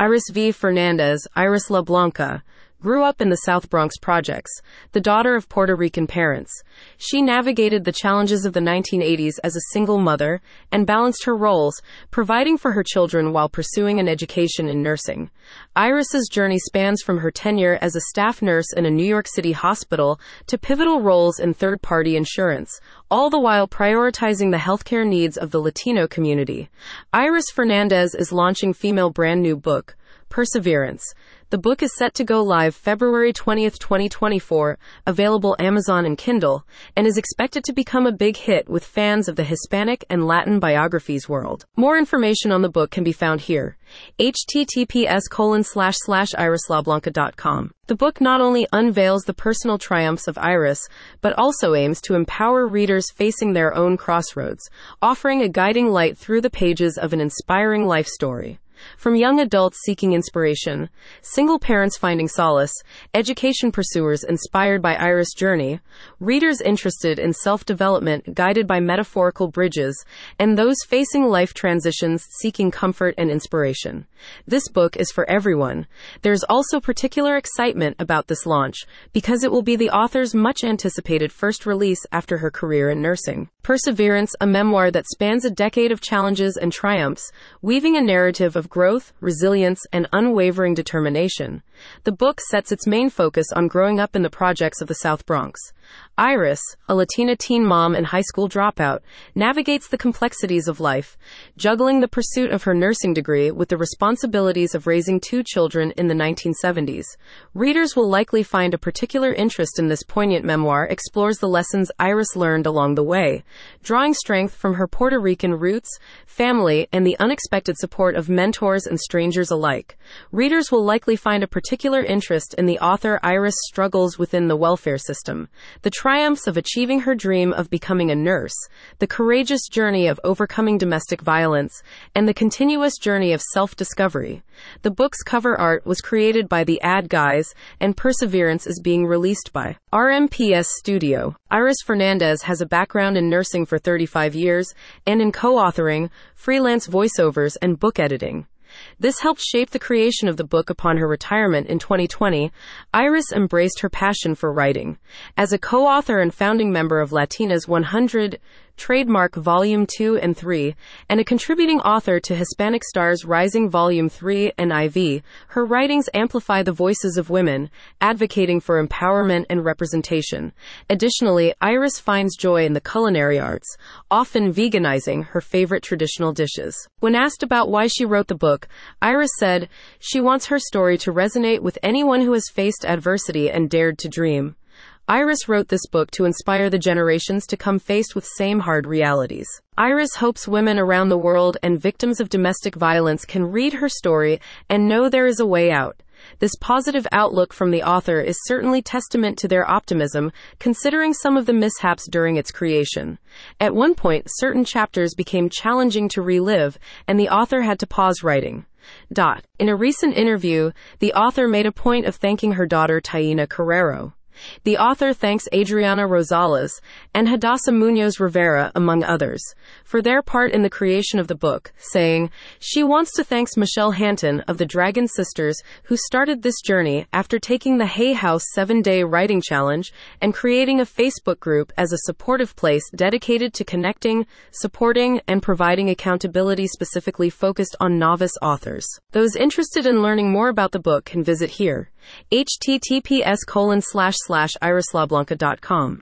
Iris V. Fernandez, Iris La Blanca, grew up in the South Bronx projects, the daughter of Puerto Rican parents. She navigated the challenges of the 1980s as a single mother and balanced her roles, providing for her children while pursuing an education in nursing. Iris's journey spans from her tenure as a staff nurse in a New York City hospital to pivotal roles in third-party insurance, all the while prioritizing the healthcare needs of the Latino community. Iris Fernandez is launching female brand new book, Perseverance. The book is set to go live February 20th, 2024, available Amazon and Kindle, and is expected to become a big hit with fans of the Hispanic and Latin biographies world. More information on the book can be found here. https colon slash slash irislablanca.com. The book not only unveils the personal triumphs of Iris, but also aims to empower readers facing their own crossroads, offering a guiding light through the pages of an inspiring life story. From young adults seeking inspiration, single parents finding solace, education pursuers inspired by Iris' journey, readers interested in self development guided by metaphorical bridges, and those facing life transitions seeking comfort and inspiration. This book is for everyone. There's also particular excitement about this launch because it will be the author's much anticipated first release after her career in nursing. Perseverance, a memoir that spans a decade of challenges and triumphs, weaving a narrative of growth, resilience, and unwavering determination. The book sets its main focus on growing up in the projects of the South Bronx. Iris, a Latina teen mom and high school dropout, navigates the complexities of life, juggling the pursuit of her nursing degree with the responsibilities of raising two children in the 1970s. Readers will likely find a particular interest in this poignant memoir explores the lessons Iris learned along the way, drawing strength from her Puerto Rican roots, family, and the unexpected support of mentors and strangers alike. Readers will likely find a particular interest in the author Iris' struggles within the welfare system the triumphs of achieving her dream of becoming a nurse, the courageous journey of overcoming domestic violence, and the continuous journey of self discovery. The book's cover art was created by the Ad Guys, and Perseverance is being released by RMPS Studio. Iris Fernandez has a background in nursing for 35 years and in co authoring, freelance voiceovers, and book editing. This helped shape the creation of the book upon her retirement in 2020. Iris embraced her passion for writing. As a co author and founding member of Latinas 100, Trademark Volume 2 and 3, and a contributing author to Hispanic Stars Rising Volume 3 and IV, her writings amplify the voices of women, advocating for empowerment and representation. Additionally, Iris finds joy in the culinary arts, often veganizing her favorite traditional dishes. When asked about why she wrote the book, Iris said, she wants her story to resonate with anyone who has faced adversity and dared to dream. Iris wrote this book to inspire the generations to come faced with same hard realities. Iris hopes women around the world and victims of domestic violence can read her story and know there is a way out. This positive outlook from the author is certainly testament to their optimism, considering some of the mishaps during its creation. At one point, certain chapters became challenging to relive, and the author had to pause writing. Dot. In a recent interview, the author made a point of thanking her daughter Taina Carrero. The author thanks Adriana Rosales and Hadassah Munoz Rivera, among others, for their part in the creation of the book, saying, She wants to thank Michelle Hanton of the Dragon Sisters, who started this journey after taking the Hay House seven day writing challenge and creating a Facebook group as a supportive place dedicated to connecting, supporting, and providing accountability specifically focused on novice authors. Those interested in learning more about the book can visit here https colon slash slash irislablanca.com.